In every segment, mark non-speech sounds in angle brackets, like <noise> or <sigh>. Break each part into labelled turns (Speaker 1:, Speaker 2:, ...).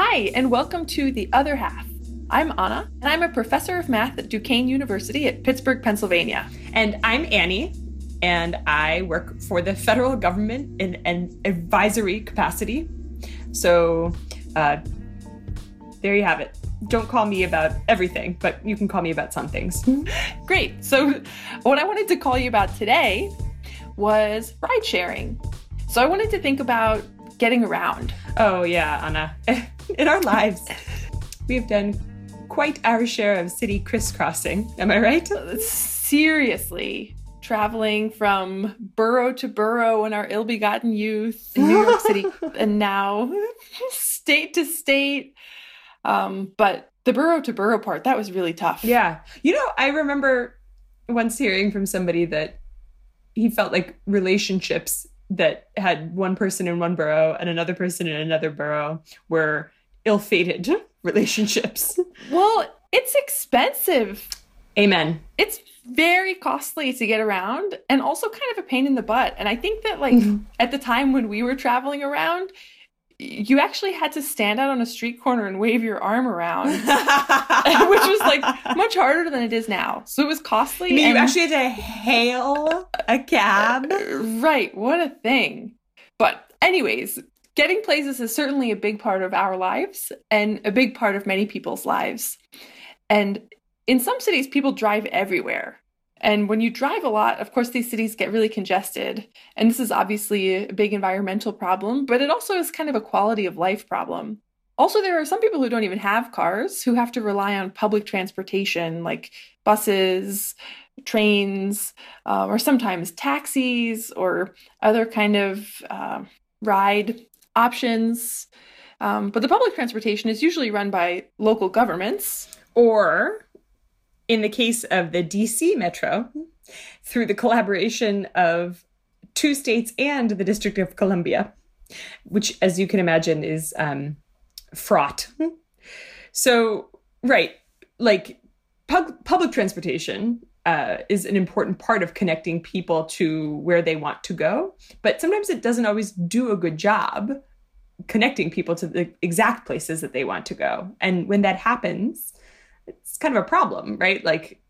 Speaker 1: Hi, and welcome to The Other Half. I'm Anna, and I'm a professor of math at Duquesne University at Pittsburgh, Pennsylvania.
Speaker 2: And I'm Annie, and I work for the federal government in an advisory capacity. So, uh, there you have it. Don't call me about everything, but you can call me about some things.
Speaker 1: Great. So, what I wanted to call you about today was ride sharing. So, I wanted to think about getting around.
Speaker 2: Oh, yeah, Anna. <laughs> <laughs> In our lives, we have done quite our share of city crisscrossing. Am I right?
Speaker 1: Seriously. Traveling from borough to borough in our ill begotten youth in New York City, <laughs> and now state to state. Um, but the borough to borough part, that was really tough.
Speaker 2: Yeah. You know, I remember once hearing from somebody that he felt like relationships that had one person in one borough and another person in another borough were ill fated <laughs> relationships.
Speaker 1: Well, it's expensive.
Speaker 2: Amen.
Speaker 1: It's very costly to get around and also kind of a pain in the butt. And I think that, like, mm-hmm. at the time when we were traveling around, you actually had to stand out on a street corner and wave your arm around, <laughs> which was like much harder than it is now. So it was costly.
Speaker 2: You, mean
Speaker 1: and-
Speaker 2: you actually had to hail a cab?
Speaker 1: Right. What a thing. But, anyways, getting places is certainly a big part of our lives and a big part of many people's lives. And in some cities, people drive everywhere. And when you drive a lot, of course, these cities get really congested. And this is obviously a big environmental problem, but it also is kind of a quality of life problem. Also, there are some people who don't even have cars who have to rely on public transportation like buses, trains, uh, or sometimes taxis or other kind of uh, ride options. Um, but the public transportation is usually run by local governments.
Speaker 2: Or, in the case of the DC Metro, through the collaboration of two states and the District of Columbia, which, as you can imagine, is um, fraught. So, right, like pub- public transportation uh, is an important part of connecting people to where they want to go, but sometimes it doesn't always do a good job connecting people to the exact places that they want to go. And when that happens, it's kind of a problem, right? Like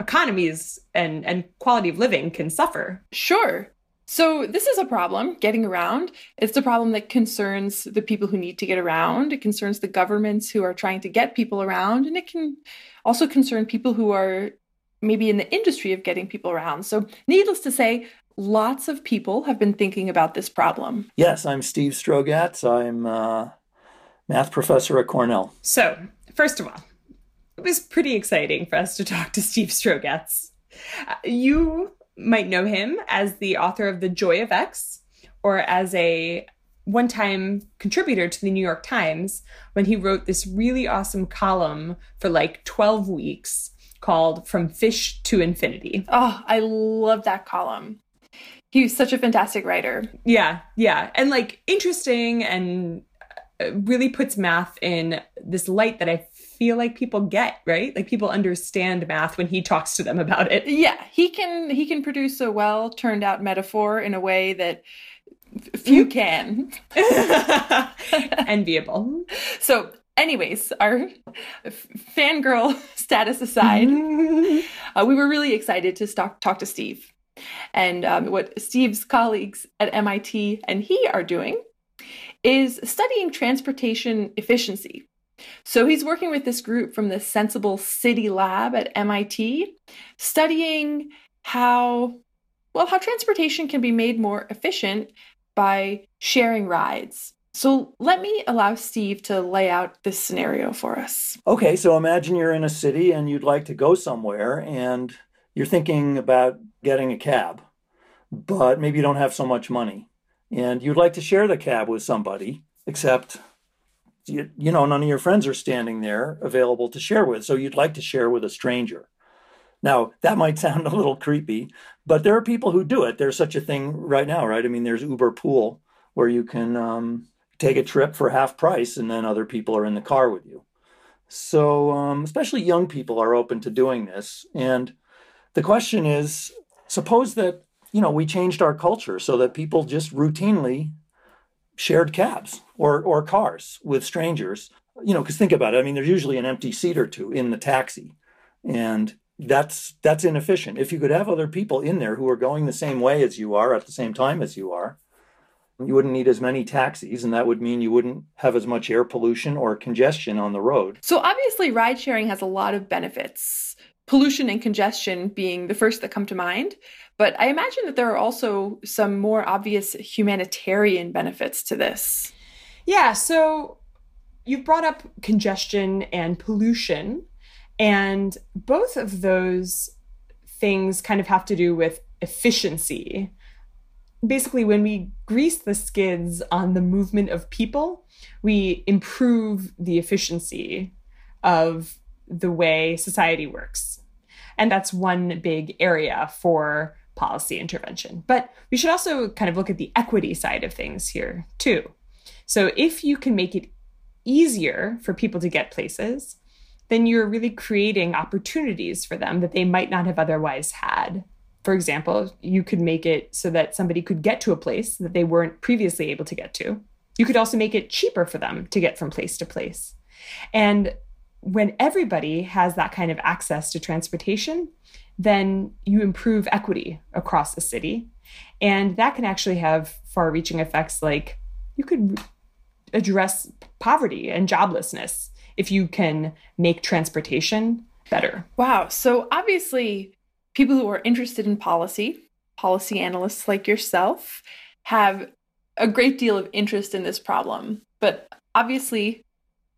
Speaker 2: economies and and quality of living can suffer.
Speaker 1: Sure. So this is a problem getting around. It's a problem that concerns the people who need to get around. It concerns the governments who are trying to get people around, and it can also concern people who are maybe in the industry of getting people around. So needless to say, lots of people have been thinking about this problem.
Speaker 3: Yes, I'm Steve Strogatz. I'm a math professor at Cornell.
Speaker 2: So, first of all, it was pretty exciting for us to talk to Steve Strogatz. Uh, you might know him as the author of The Joy of X or as a one time contributor to the New York Times when he wrote this really awesome column for like 12 weeks called From Fish to Infinity.
Speaker 1: Oh, I love that column. He was such a fantastic writer.
Speaker 2: Yeah, yeah. And like interesting and uh, really puts math in this light that I feel like people get, right? Like people understand math when he talks to them about it.
Speaker 1: Yeah, he can he can produce a well turned out metaphor in a way that few can. <laughs>
Speaker 2: Enviable.
Speaker 1: So, anyways, our fangirl <laughs> status aside, uh, we were really excited to talk, talk to Steve. And um, what Steve's colleagues at MIT and he are doing is studying transportation efficiency. So he's working with this group from the Senseable City Lab at MIT, studying how well how transportation can be made more efficient by sharing rides. So let me allow Steve to lay out this scenario for us.
Speaker 3: Okay, so imagine you're in a city and you'd like to go somewhere and you're thinking about getting a cab, but maybe you don't have so much money. And you'd like to share the cab with somebody, except you, you know none of your friends are standing there available to share with. So you'd like to share with a stranger. Now, that might sound a little creepy, but there are people who do it. There's such a thing right now, right? I mean, there's Uber Pool where you can um, take a trip for half price and then other people are in the car with you. So, um, especially young people are open to doing this. And the question is suppose that, you know, we changed our culture so that people just routinely shared cabs or or cars with strangers. You know, because think about it. I mean, there's usually an empty seat or two in the taxi, and that's that's inefficient. If you could have other people in there who are going the same way as you are at the same time as you are, you wouldn't need as many taxis, and that would mean you wouldn't have as much air pollution or congestion on the road.
Speaker 1: So obviously, ride sharing has a lot of benefits. Pollution and congestion being the first that come to mind. But I imagine that there are also some more obvious humanitarian benefits to this.
Speaker 2: Yeah, so you've brought up congestion and pollution, and both of those things kind of have to do with efficiency. Basically, when we grease the skids on the movement of people, we improve the efficiency of the way society works. And that's one big area for policy intervention. But we should also kind of look at the equity side of things here, too. So if you can make it easier for people to get places, then you're really creating opportunities for them that they might not have otherwise had. For example, you could make it so that somebody could get to a place that they weren't previously able to get to. You could also make it cheaper for them to get from place to place. And when everybody has that kind of access to transportation, then you improve equity across a city. And that can actually have far reaching effects like you could address poverty and joblessness if you can make transportation better.
Speaker 1: Wow. So obviously, people who are interested in policy, policy analysts like yourself, have a great deal of interest in this problem. But obviously,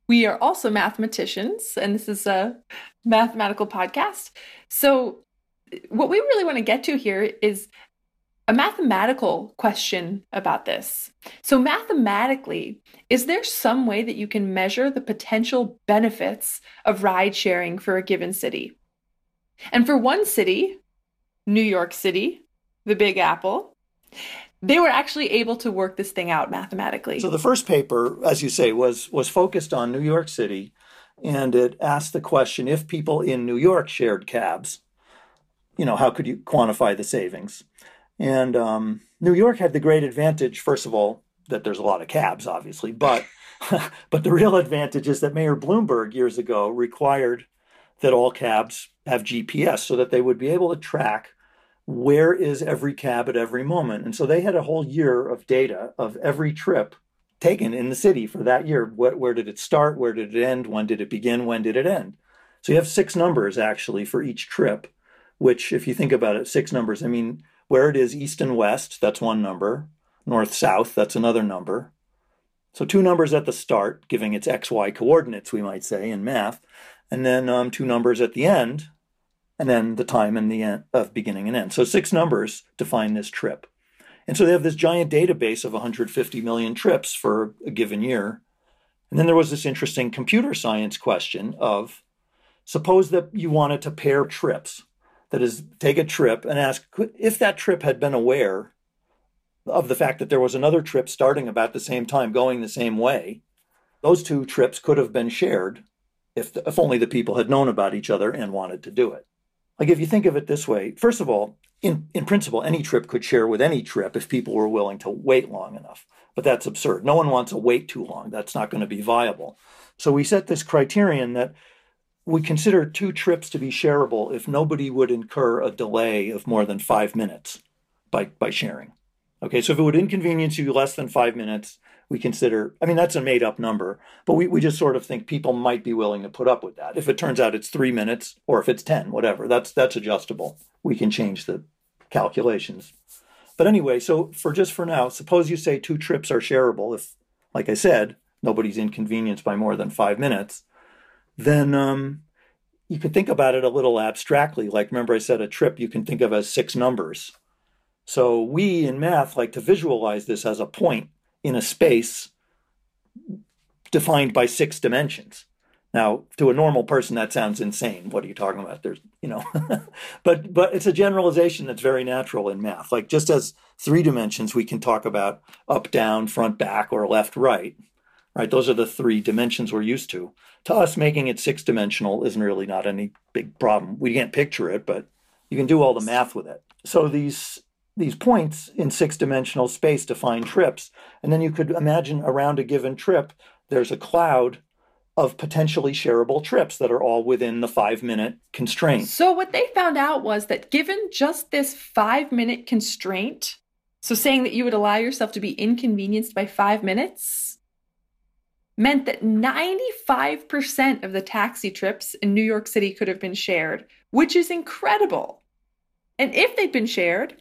Speaker 1: we are also mathematicians, and this is a mathematical podcast. So, what we really want to get to here is a mathematical question about this. So, mathematically, is there some way that you can measure the potential benefits of ride sharing for a given city? And for one city, New York City, the Big Apple, they were actually able to work this thing out mathematically.
Speaker 3: So the first paper, as you say, was was focused on New York City, and it asked the question: if people in New York shared cabs, you know, how could you quantify the savings? And um, New York had the great advantage, first of all, that there's a lot of cabs, obviously, but <laughs> but the real advantage is that Mayor Bloomberg years ago required that all cabs have GPS so that they would be able to track where is every cab at every moment. And so they had a whole year of data of every trip taken in the city for that year. Where, where did it start? Where did it end? When did it begin? When did it end? So you have six numbers actually for each trip, which, if you think about it, six numbers. I mean, where it is east and west, that's one number. North south, that's another number. So two numbers at the start, giving its xy coordinates, we might say, in math, and then um, two numbers at the end, and then the time and the end of beginning and end. So six numbers define this trip. And so they have this giant database of 150 million trips for a given year. And then there was this interesting computer science question of suppose that you wanted to pair trips that is take a trip and ask if that trip had been aware of the fact that there was another trip starting about the same time going the same way those two trips could have been shared if, if only the people had known about each other and wanted to do it like if you think of it this way first of all in, in principle any trip could share with any trip if people were willing to wait long enough. But that's absurd. No one wants to wait too long. That's not going to be viable. So we set this criterion that we consider two trips to be shareable if nobody would incur a delay of more than five minutes by, by sharing. Okay, so if it would inconvenience you less than five minutes, we consider, I mean, that's a made up number, but we, we just sort of think people might be willing to put up with that. If it turns out it's three minutes or if it's 10, whatever, that's, that's adjustable. We can change the calculations. But anyway, so for just for now, suppose you say two trips are shareable. If, like I said, nobody's inconvenienced by more than five minutes, then um, you could think about it a little abstractly. Like, remember, I said a trip you can think of as six numbers. So, we in math like to visualize this as a point in a space defined by six dimensions. Now, to a normal person, that sounds insane. What are you talking about? There's, you know, <laughs> but but it's a generalization that's very natural in math. Like just as three dimensions, we can talk about up, down, front, back, or left, right right? Those are the three dimensions we're used to. To us, making it six dimensional isn't really not any big problem. We can't picture it, but you can do all the math with it. So these these points in six dimensional space to find trips. And then you could imagine around a given trip, there's a cloud of potentially shareable trips that are all within the five minute constraint.
Speaker 1: So, what they found out was that given just this five minute constraint, so saying that you would allow yourself to be inconvenienced by five minutes, meant that 95% of the taxi trips in New York City could have been shared, which is incredible. And if they'd been shared,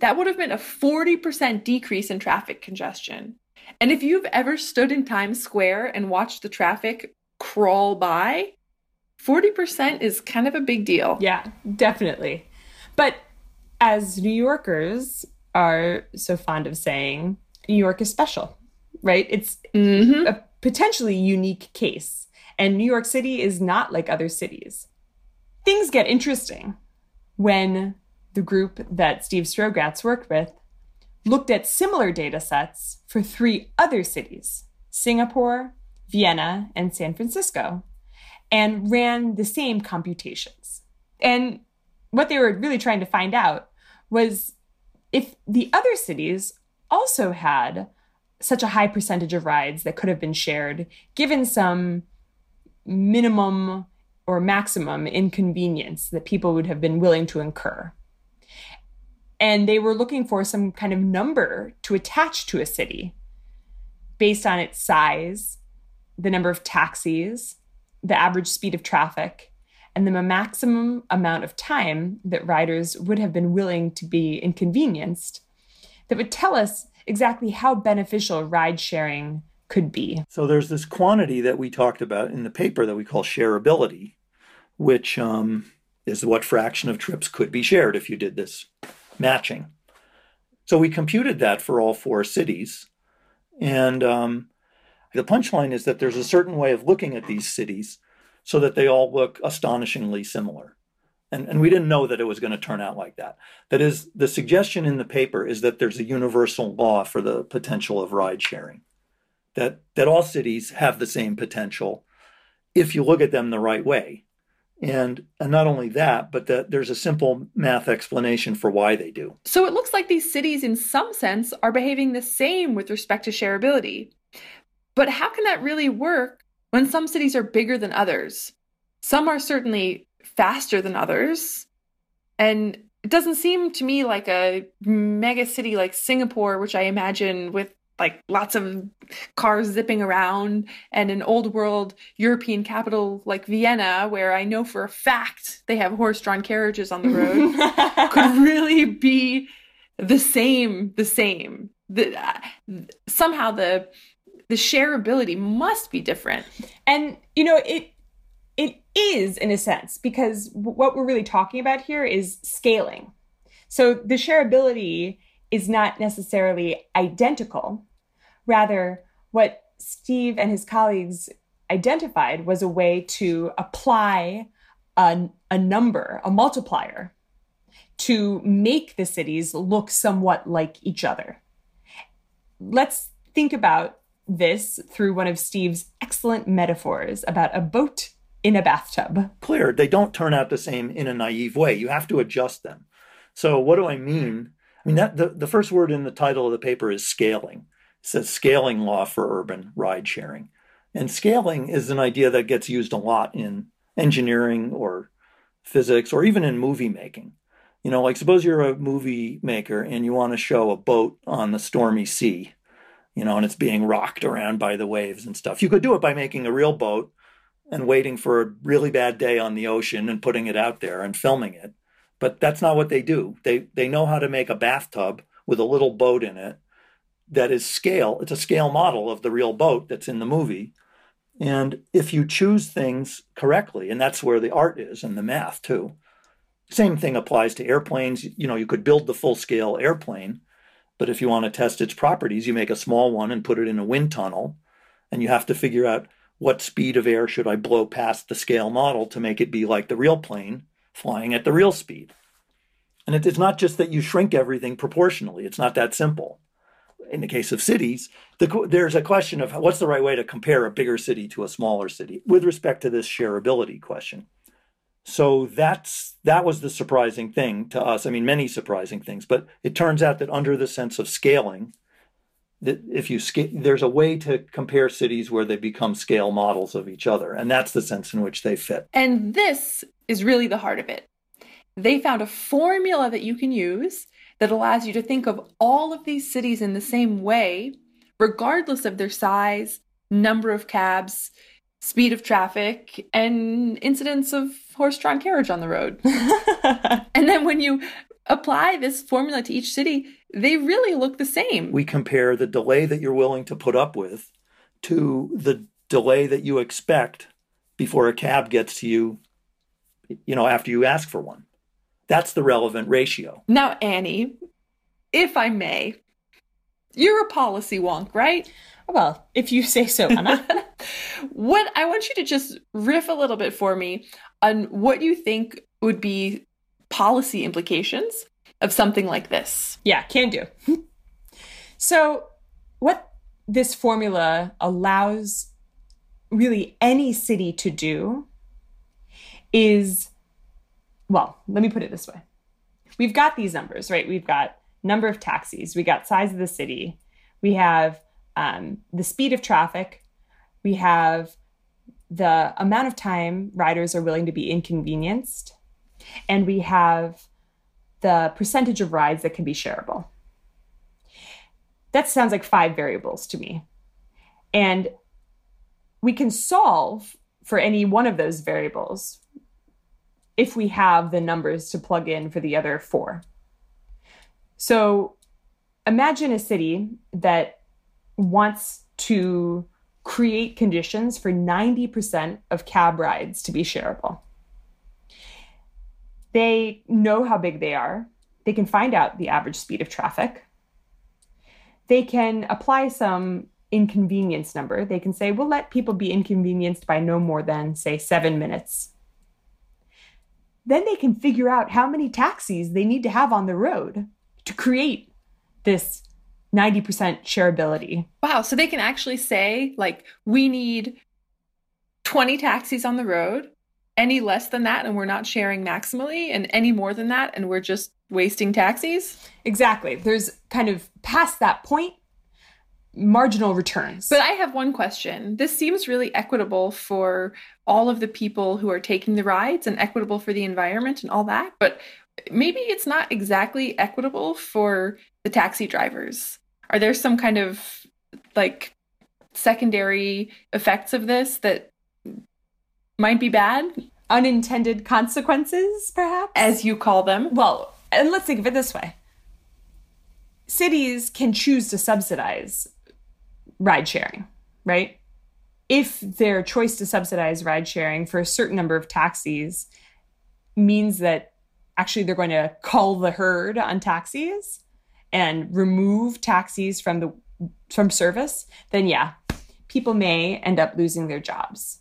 Speaker 1: that would have been a 40% decrease in traffic congestion. And if you've ever stood in Times Square and watched the traffic crawl by, 40% is kind of a big deal.
Speaker 2: Yeah, definitely. But as New Yorkers are so fond of saying, New York is special, right? It's mm-hmm. a potentially unique case. And New York City is not like other cities. Things get interesting when the group that Steve Strogatz worked with looked at similar data sets for three other cities Singapore, Vienna, and San Francisco, and ran the same computations. And what they were really trying to find out was if the other cities also had such a high percentage of rides that could have been shared, given some minimum or maximum inconvenience that people would have been willing to incur. And they were looking for some kind of number to attach to a city based on its size, the number of taxis, the average speed of traffic, and the maximum amount of time that riders would have been willing to be inconvenienced that would tell us exactly how beneficial ride sharing could be.
Speaker 3: So there's this quantity that we talked about in the paper that we call shareability, which um, is what fraction of trips could be shared if you did this matching. So we computed that for all four cities. And um, the punchline is that there's a certain way of looking at these cities so that they all look astonishingly similar. And, and we didn't know that it was going to turn out like that. That is, the suggestion in the paper is that there's a universal law for the potential of ride sharing, that, that all cities have the same potential if you look at them the right way. And, and not only that, but that there's a simple math explanation for why they do.
Speaker 1: So it looks like these cities, in some sense, are behaving the same with respect to shareability. But how can that really work when some cities are bigger than others? Some are certainly faster than others. And it doesn't seem to me like a mega city like Singapore, which I imagine with like lots of cars zipping around, and an old world European capital like Vienna, where I know for a fact they have horse drawn carriages on the road, <laughs> could really be the same, the same. The, uh, somehow the the shareability must be different.
Speaker 2: And you know, it it is in a sense because what we're really talking about here is scaling. So the shareability is not necessarily identical. Rather, what Steve and his colleagues identified was a way to apply a, a number, a multiplier, to make the cities look somewhat like each other. Let's think about this through one of Steve's excellent metaphors about a boat in a bathtub.
Speaker 3: Clear. They don't turn out the same in a naive way. You have to adjust them. So, what do I mean? I mean, that the, the first word in the title of the paper is scaling. It says scaling law for urban ride sharing. And scaling is an idea that gets used a lot in engineering or physics or even in movie making. You know, like suppose you're a movie maker and you want to show a boat on the stormy sea you know, and it's being rocked around by the waves and stuff. You could do it by making a real boat and waiting for a really bad day on the ocean and putting it out there and filming it. But that's not what they do. They they know how to make a bathtub with a little boat in it that is scale. It's a scale model of the real boat that's in the movie. And if you choose things correctly, and that's where the art is and the math too. Same thing applies to airplanes. You know, you could build the full scale airplane but if you want to test its properties, you make a small one and put it in a wind tunnel. And you have to figure out what speed of air should I blow past the scale model to make it be like the real plane flying at the real speed. And it is not just that you shrink everything proportionally, it's not that simple. In the case of cities, the, there's a question of what's the right way to compare a bigger city to a smaller city with respect to this shareability question. So that's that was the surprising thing to us. I mean, many surprising things, but it turns out that under the sense of scaling, that if you scale, there's a way to compare cities where they become scale models of each other, and that's the sense in which they fit.
Speaker 1: And this is really the heart of it. They found a formula that you can use that allows you to think of all of these cities in the same way, regardless of their size, number of cabs, speed of traffic, and incidents of horse drawn carriage on the road. <laughs> and then when you apply this formula to each city, they really look the same.
Speaker 3: We compare the delay that you're willing to put up with to the delay that you expect before a cab gets to you, you know, after you ask for one. That's the relevant ratio.
Speaker 1: Now, Annie, if I may, you're a policy wonk, right?
Speaker 2: Well, if you say so, Anna. <laughs>
Speaker 1: what I want you to just riff a little bit for me on what you think would be policy implications of something like this.
Speaker 2: Yeah, can do. so, what this formula allows really any city to do is well, let me put it this way. We've got these numbers, right? We've got number of taxis, we got size of the city, we have um, the speed of traffic, we have the amount of time riders are willing to be inconvenienced, and we have the percentage of rides that can be shareable. That sounds like five variables to me. And we can solve for any one of those variables if we have the numbers to plug in for the other four. So imagine a city that wants to create conditions for 90% of cab rides to be shareable. They know how big they are. They can find out the average speed of traffic. They can apply some inconvenience number. They can say, we'll let people be inconvenienced by no more than, say, seven minutes. Then they can figure out how many taxis they need to have on the road to create this 90% shareability.
Speaker 1: Wow. So they can actually say, like, we need 20 taxis on the road any less than that and we're not sharing maximally and any more than that and we're just wasting taxis
Speaker 2: exactly there's kind of past that point marginal returns
Speaker 1: but i have one question this seems really equitable for all of the people who are taking the rides and equitable for the environment and all that but maybe it's not exactly equitable for the taxi drivers are there some kind of like secondary effects of this that might be bad.
Speaker 2: Unintended consequences, perhaps?
Speaker 1: As you call them.
Speaker 2: Well, and let's think of it this way cities can choose to subsidize ride sharing, right? If their choice to subsidize ride sharing for a certain number of taxis means that actually they're going to cull the herd on taxis and remove taxis from the from service, then yeah, people may end up losing their jobs.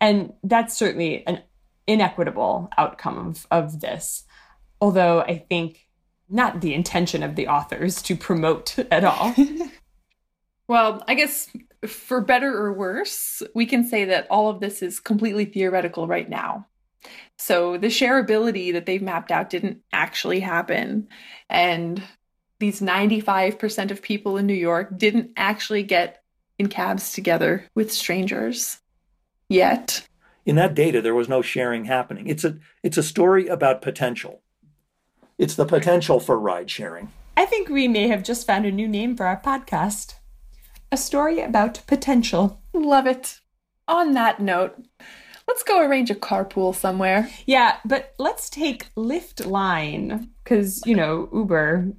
Speaker 2: And that's certainly an inequitable outcome of, of this. Although I think not the intention of the authors to promote at all. <laughs>
Speaker 1: well, I guess for better or worse, we can say that all of this is completely theoretical right now. So the shareability that they've mapped out didn't actually happen. And these 95% of people in New York didn't actually get in cabs together with strangers yet.
Speaker 3: In that data, there was no sharing happening. It's a it's a story about potential. It's the potential for ride sharing.
Speaker 2: I think we may have just found a new name for our podcast. A story about potential.
Speaker 1: Love it. On that note, let's go arrange a carpool somewhere.
Speaker 2: Yeah, but let's take Lyft line because, you know, Uber.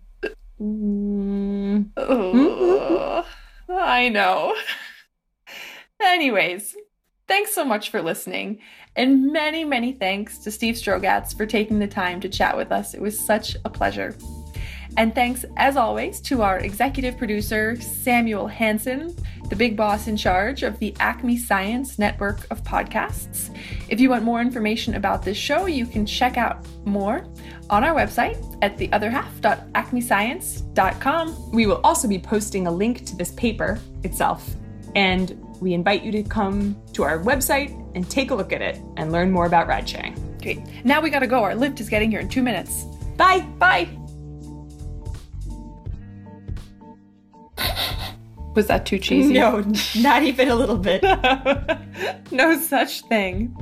Speaker 1: Mm. Oh, I know. Anyways, Thanks so much for listening. And many, many thanks to Steve Strogatz for taking the time to chat with us. It was such a pleasure. And thanks, as always, to our executive producer, Samuel Hansen, the big boss in charge of the Acme Science network of podcasts. If you want more information about this show, you can check out more on our website at theotherhalf.acmescience.com.
Speaker 2: We will also be posting a link to this paper itself. And we invite you to come to our website and take a look at it and learn more about ride sharing.
Speaker 1: Okay, now we gotta go. Our lift is getting here in two minutes.
Speaker 2: Bye.
Speaker 1: Bye. Was that too cheesy?
Speaker 2: No, not even a little bit. <laughs>
Speaker 1: no such thing.